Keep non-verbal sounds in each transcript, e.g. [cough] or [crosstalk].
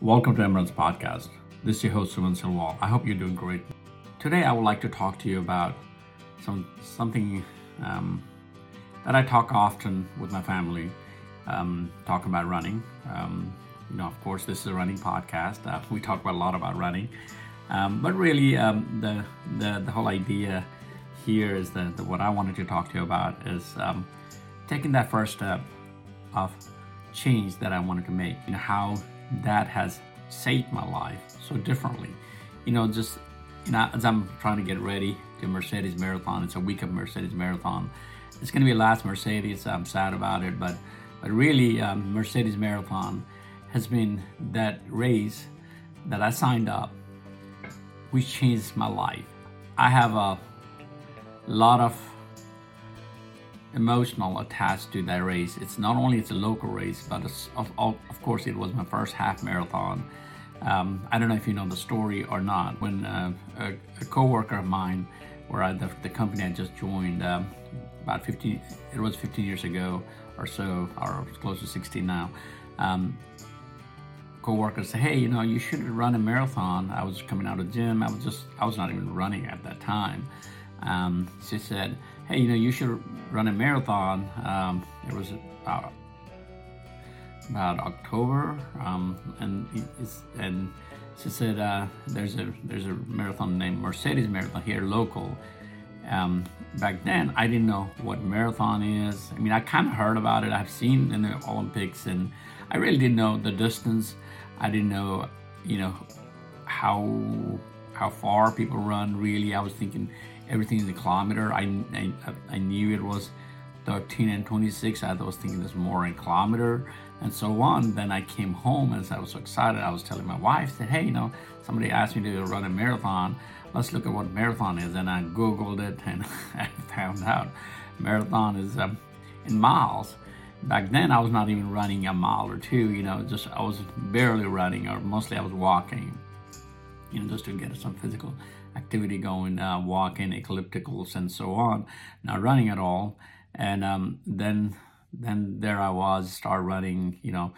Welcome to Emerald's podcast. This is your host, Suman Silwal. I hope you're doing great. Today, I would like to talk to you about some something um, that I talk often with my family. Um, about running. Um, you know, of course, this is a running podcast. Uh, we talk about a lot about running, um, but really, um, the, the the whole idea here is that, that what I wanted to talk to you about is um, taking that first step of change that I wanted to make. You know how that has saved my life so differently. You know, just you know, as I'm trying to get ready to Mercedes Marathon, it's a week of Mercedes Marathon. It's going to be last Mercedes. I'm sad about it, but but really, um, Mercedes Marathon has been that race that I signed up, which changed my life. I have a lot of emotional attached to that race. It's not only it's a local race, but of, of course it was my first half marathon. Um, I don't know if you know the story or not. When uh, a, a co-worker of mine, where I, the, the company I just joined, um, about 15, it was 15 years ago or so, or close to 16 now. Um, co-worker said, "Hey, you know, you should run a marathon." I was coming out of the gym. I was just, I was not even running at that time. Um, she said, "Hey, you know, you should run a marathon." Um, it was about about October, um, and and she said, uh, "There's a there's a marathon named Mercedes Marathon here local." Um, back then, I didn't know what marathon is. I mean, I kind of heard about it. I've seen in the Olympics, and I really didn't know the distance. I didn't know, you know, how how far people run. Really, I was thinking everything in a kilometer. I, I, I knew it was 13 and 26. I was thinking there's more in kilometer and so on. Then I came home and I was so excited. I was telling my wife that, hey, you know, somebody asked me to run a marathon. Let's look at what marathon is. And I Googled it and [laughs] I found out marathon is um, in miles. Back then, I was not even running a mile or two, you know, just I was barely running or mostly I was walking, you know, just to get some physical activity going, uh, walking, ellipticals, and so on. Not running at all, and um, then then there I was, start running, you know,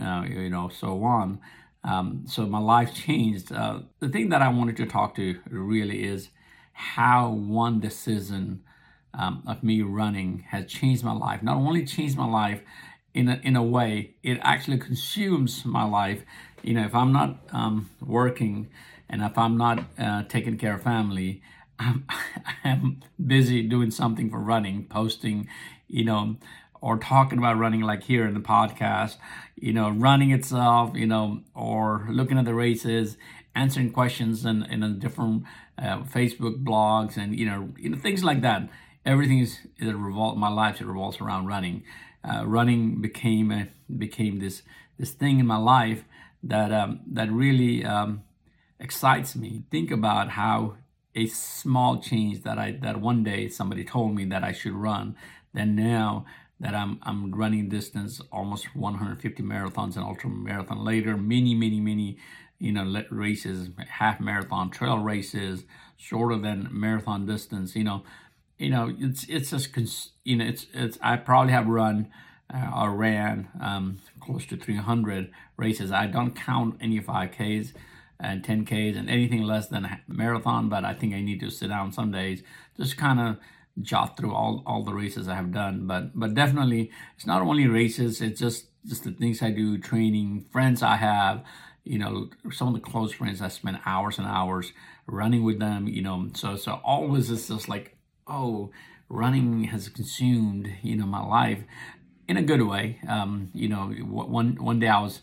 uh, you know, so on. Um, so my life [laughs] changed. Uh, the thing that I wanted to talk to really is how one decision um, of me running has changed my life. Not only changed my life in a, in a way, it actually consumes my life. You know, if I'm not um, working and if I'm not uh, taking care of family, [laughs] I'm, I'm busy doing something for running, posting, you know, or talking about running like here in the podcast, you know, running itself, you know, or looking at the races, answering questions in, in different uh, Facebook blogs and, you know, you know, things like that. Everything is, it revolve, my life, it revolves around running. Uh, running became a, became this, this thing in my life that, um, that really, um, excites me. Think about how a small change that I that one day somebody told me that I should run, then now that I'm I'm running distance almost 150 marathons and ultra marathon later, many many many you know races, half marathon, trail races, shorter than marathon distance. You know, you know it's it's just you know it's it's I probably have run uh, or ran um, close to 300 races. I don't count any 5Ks and 10Ks and anything less than a marathon, but I think I need to sit down some days, just kind of jot through all, all the races I have done. But but definitely it's not only races, it's just just the things I do, training, friends I have, you know, some of the close friends I spend hours and hours running with them, you know. So so always it's just like, oh, running has consumed, you know, my life in a good way. Um, you know, one one day I was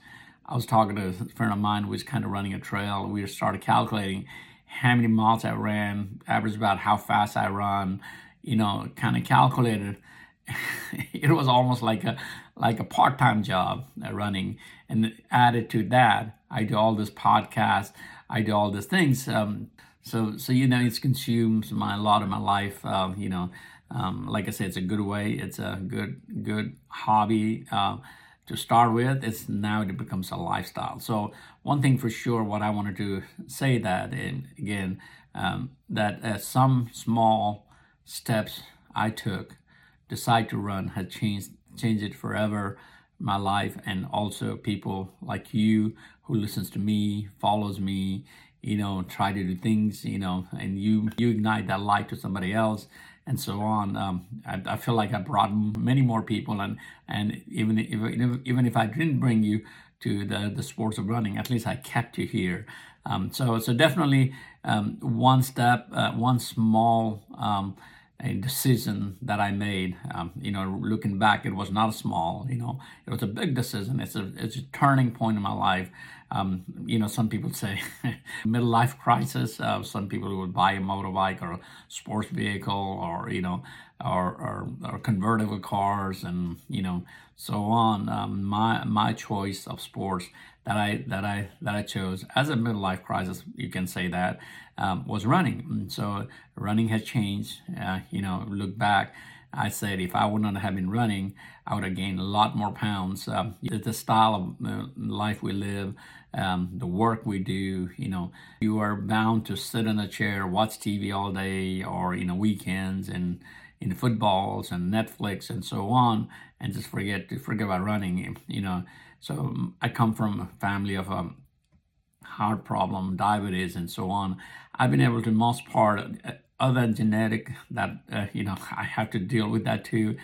I was talking to a friend of mine who was kind of running a trail. We started calculating how many miles I ran, average about how fast I run, you know, kind of calculated. [laughs] it was almost like a like a part-time job uh, running and added to that i do all this podcast i do all these things um, so so you know it consumes my a lot of my life uh, you know um, like i said it's a good way it's a good good hobby uh, to start with it's now it becomes a lifestyle. So one thing for sure what i wanted to say that and again um, that uh, some small steps i took decide to run has changed changed it forever my life and also people like you who listens to me, follows me, you know, try to do things, you know, and you you ignite that light to somebody else and so on. Um, I, I, feel like I brought many more people, and and even if even if I didn't bring you to the the sports of running, at least I kept you here. Um, so so definitely um, one step, uh, one small um, a decision that I made. Um, you know, looking back, it was not a small. You know, it was a big decision. It's a it's a turning point in my life. Um, you know, some people say [laughs] middle life crisis. Uh, some people would buy a motorbike or a sports vehicle, or you know, or or, or convertible cars, and you know, so on. Um, my my choice of sports that I that I that I chose as a middle life crisis, you can say that um, was running. And so running has changed. Uh, you know, look back, I said if I would not have been running, I would have gained a lot more pounds. Um, the style of uh, life we live, um, the work we do, you know, you are bound to sit in a chair, watch TV all day, or you know, weekends and in footballs and Netflix and so on, and just forget to forget about running. You know, so I come from a family of um, heart problem, diabetes, and so on. I've been able to most part, uh, other than genetic, that uh, you know I have to deal with that too.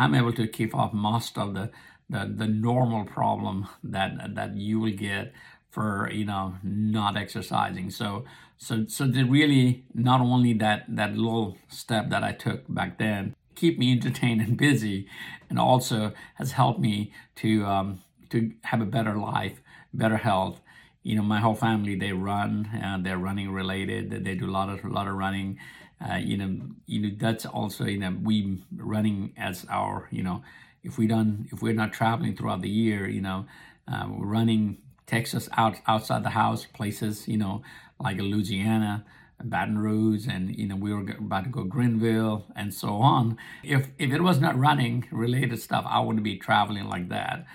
I'm able to keep off most of the the, the normal problem that that you will get for you know not exercising. So so so the really not only that that little step that I took back then keep me entertained and busy, and also has helped me to um, to have a better life, better health, you know, my whole family they run, and they're running related. They do a lot of a lot of running. Uh, you know, you know that's also you know we running as our you know if we don't if we're not traveling throughout the year, you know, uh, running Texas out outside the house places you know like Louisiana. Baton Rouge, and you know we were about to go Greenville, and so on. If if it was not running related stuff, I wouldn't be traveling like that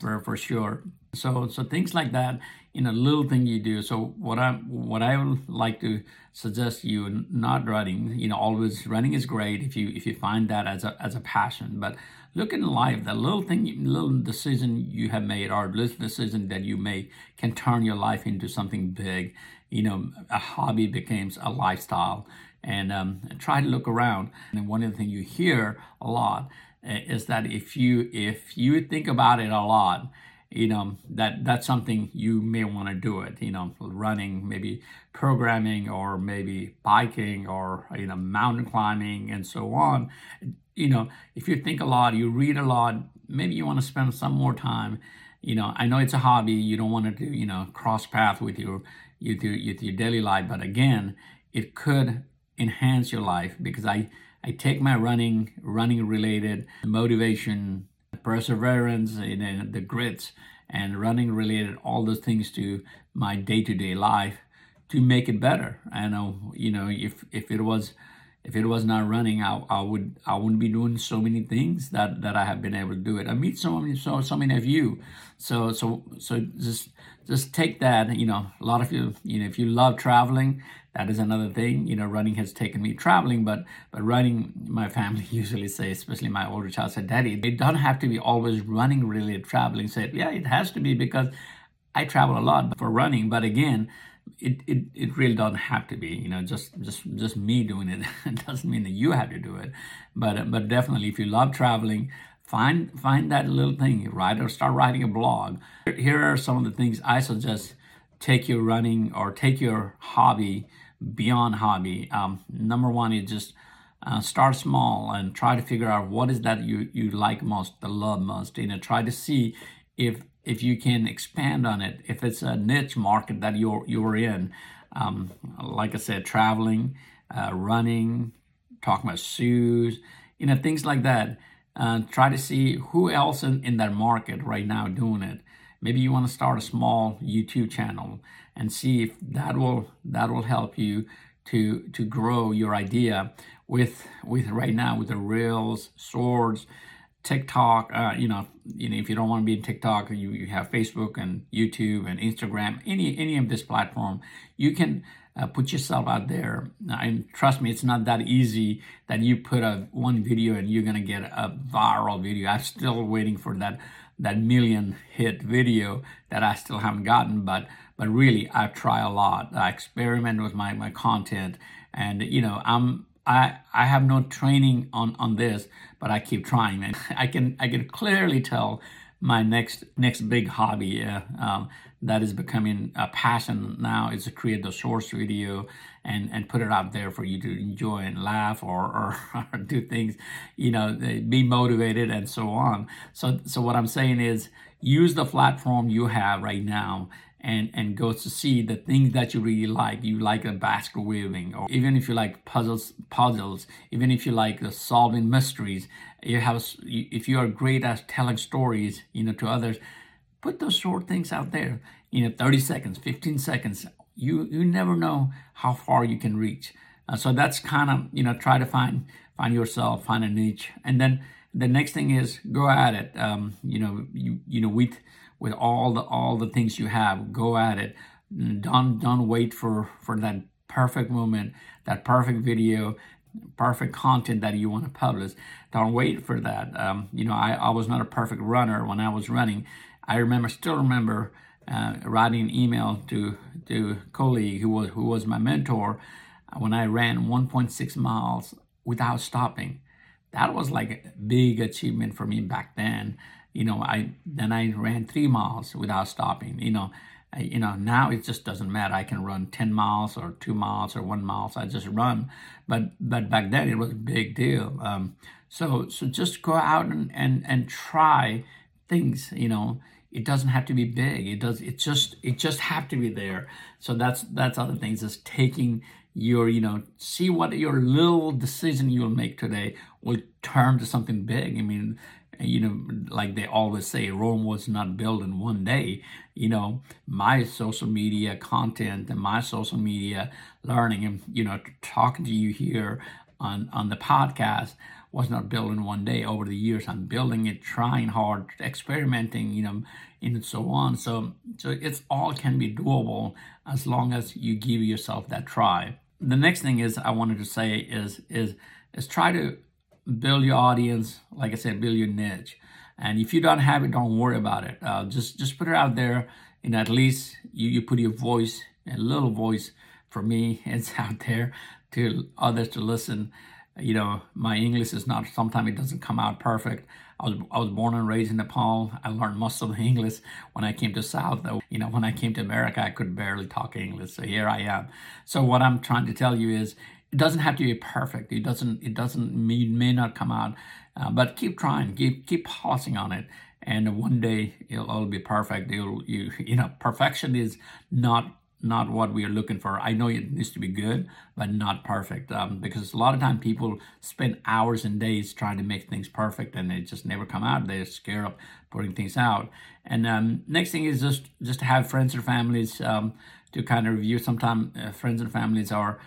for for sure. So so things like that, you know, little thing you do. So what I what I would like to suggest you not running, you know, always running is great if you if you find that as a as a passion, but look in life that little thing little decision you have made or little decision that you make can turn your life into something big. You know a hobby becomes a lifestyle. And um, try to look around. And one of the things you hear a lot is that if you if you think about it a lot you know that that's something you may want to do it you know running maybe programming or maybe biking or you know mountain climbing and so on. You know if you think a lot you read a lot maybe you want to spend some more time you know i know it's a hobby you don't want to do you know cross path with your with your, with your daily life but again it could enhance your life because i I take my running, running related motivation, perseverance, and the grit, and running related all those things to my day to day life to make it better. I know, you know, if if it was if it was not running, I, I would I wouldn't be doing so many things that that I have been able to do it. I meet so many so so many of you, so so so just just take that. You know, a lot of you, you know, if you love traveling, that is another thing you know running has taken me traveling but but running my family [laughs] usually say especially my older child said daddy it don't have to be always running related traveling said yeah it has to be because i travel a lot for running but again it, it, it really doesn't have to be you know just just just me doing [laughs] it doesn't mean that you have to do it but but definitely if you love traveling find find that little thing write or start writing a blog here are some of the things i suggest take your running or take your hobby beyond hobby. Um, number one is just uh, start small and try to figure out what is that you, you like most, the love most. You know, try to see if if you can expand on it. If it's a niche market that you're you're in, um, like I said, traveling, uh, running, talking about shoes, you know, things like that. Uh, try to see who else in, in that market right now doing it maybe you want to start a small YouTube channel and see if that will that will help you to to grow your idea with with right now with the reels, shorts, TikTok. Uh, you know, you know if you don't want to be in TikTok, you, you have Facebook and YouTube and Instagram. Any any of this platform, you can. Uh, put yourself out there and trust me it's not that easy that you put a one video and you're gonna get a viral video i'm still waiting for that that million hit video that I still haven't gotten, but but really I try a lot. I experiment with my my content, and you know I'm I I have no training on on this, but I keep trying, and [laughs] I can I can clearly tell my next next big hobby uh, um, that is becoming a passion now is to create the source video and and put it out there for you to enjoy and laugh or, or, [laughs] or do things you know be motivated and so on. So so what i'm saying is use the platform you have right now and and go to see the things that you really like. You like a basket weaving, or even if you like puzzles, puzzles. Even if you like the solving mysteries, you have. If you are great at telling stories, you know, to others, put those short things out there. You know, thirty seconds, fifteen seconds. You you never know how far you can reach. Uh, so that's kind of you know try to find find yourself, find a niche, and then the next thing is go at it. Um, you know, you you know with with all the all the things you have. Go at it. Don't don't wait for for that perfect moment, that perfect video, perfect content that you want to publish. Don't wait for that. Um, you know, I, I was not a perfect runner when I was running. I remember, still remember, uh, writing an email to to colleague who was who was my mentor when I ran 1.6 miles without stopping. That was like a big achievement for me back then you know, I then I ran three miles without stopping. You know, I, you know now it just doesn't matter. I can run ten miles or two miles or one mile. So I just run. But but back then it was a big deal. Um, so so just go out and and and try things. You know, it doesn't have to be big. It does. It just it just have to be there. So that's that's other things. Is taking your you know see what your little decision you'll make today will turn to something big. I mean you know, like they always say, Rome was not built in one day. You know, my social media content and my social media learning and, you know, talking to you here on, on the podcast was not built in one day. Over the years, I'm building it, trying hard, experimenting, you know, and so on. So, so it's all can be doable as long as you give yourself that try. The next thing is I wanted to say is is is try to build your audience. Like I said, build your niche. And if you don't have it, don't worry about it. Uh, just just put it out there, and at least you, you put your voice, a little voice for me, [laughs] it's out there to others to listen. You know, my English is not. Sometimes it doesn't come out perfect. I was I was born and raised in Nepal. I learned most of the [laughs] English when I came to South. You know, when I came to America, I could barely talk English. So here I am. So what I'm trying to tell you is it doesn't have to be perfect. It doesn't. It doesn't mean may not come out, uh, but keep trying. Keep keep pausing on it, and one day it'll all be perfect. It'll, you [laughs] you know, perfection is not not what we are looking for. I know it needs to be good, but not perfect. Um, because a lot of time people spend hours and days trying to make things perfect, and they just never come out. They're scared of putting things out. And um, next thing is just just have friends or families um, to kind of review. Sometimes uh, friends and families are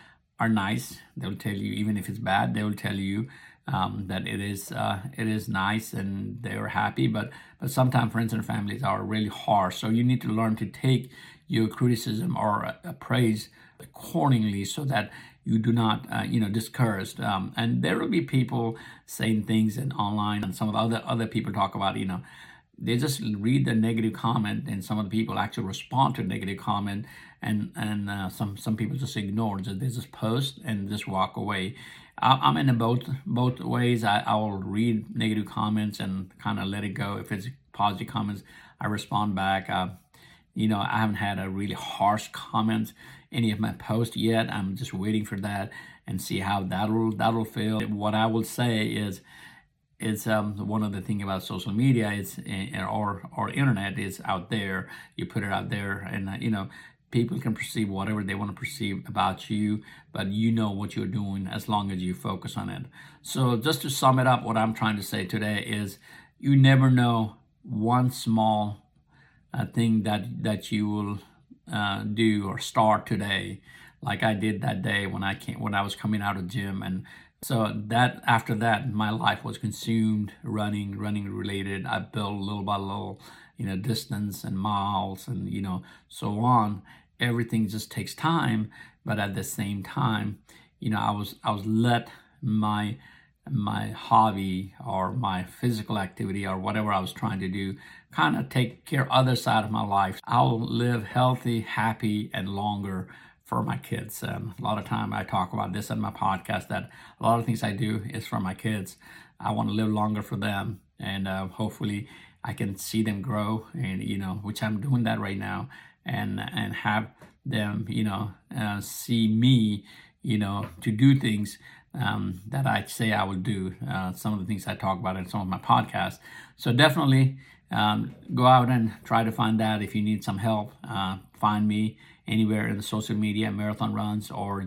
are nice. They'll tell you, even if it's bad, they will tell you um, that it is uh, it is nice and they're happy. But but sometimes friends and families are really harsh. So you need to learn to take your criticism or uh, praise accordingly, so that you do not uh, you know discouraged. Um, and there will be people saying things and online, and some of the other other people talk about you know they just read the negative comment and some of the people actually respond to negative comment and and uh, some some people just ignore that they just post and just walk away. I, am in both both ways. I, I will read negative comments and kind of let it go. If it's positive comments i respond back. Uh, you know i haven't had a really harsh comment any of my posts yet. I'm just waiting for that and see how that'll that'll feel. What i will say is it's um, one of the thing about social media is uh, or or internet is out there. You put it out there and uh, you know people can perceive whatever they want to perceive about you but you know what you're doing as long as you focus on it so just to sum it up what i'm trying to say today is you never know one small uh, thing that that you will uh, do or start today like i did that day when i came when i was coming out of gym and so that after that, my life was consumed running, running related. I built little by little, you know, distance and miles and you know so on. Everything just takes time, but at the same time, you know, I was I was let my my hobby or my physical activity or whatever I was trying to do, kind of take care other side of my life, I'll live healthy, happy, and longer for my kids. Um, a lot of time I talk about this on my podcast that a lot of things I do is for my kids. I want to live longer for them, and uh, hopefully I can see them grow, and you know, which I'm doing that right now, and and have them, you know, uh, see me, you know, to do things um, that I say I will do. Uh, some of the things I talk about in some of my podcasts. So definitely um, go out and try to find that. If you need some help, uh, find me anywhere in the social media, Marathon Runs or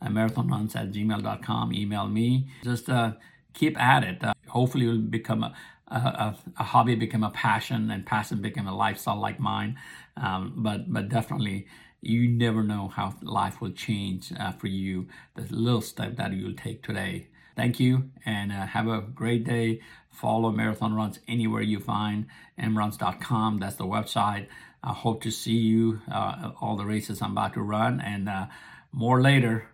uh, marathonruns at gmail.com. Email me. Just uh, keep at it. Uh, hopefully, you'll become a, a, a, hobby, become a passion, and passion become a lifestyle like mine. Um, but but definitely you never know how life will change uh, for you, the little step that you'll take today. Thank you and uh, have a great day. Follow Marathon Runs anywhere you find, mruns.com. That's the website. I hope to see you uh, all the races I'm about to run and uh, more later.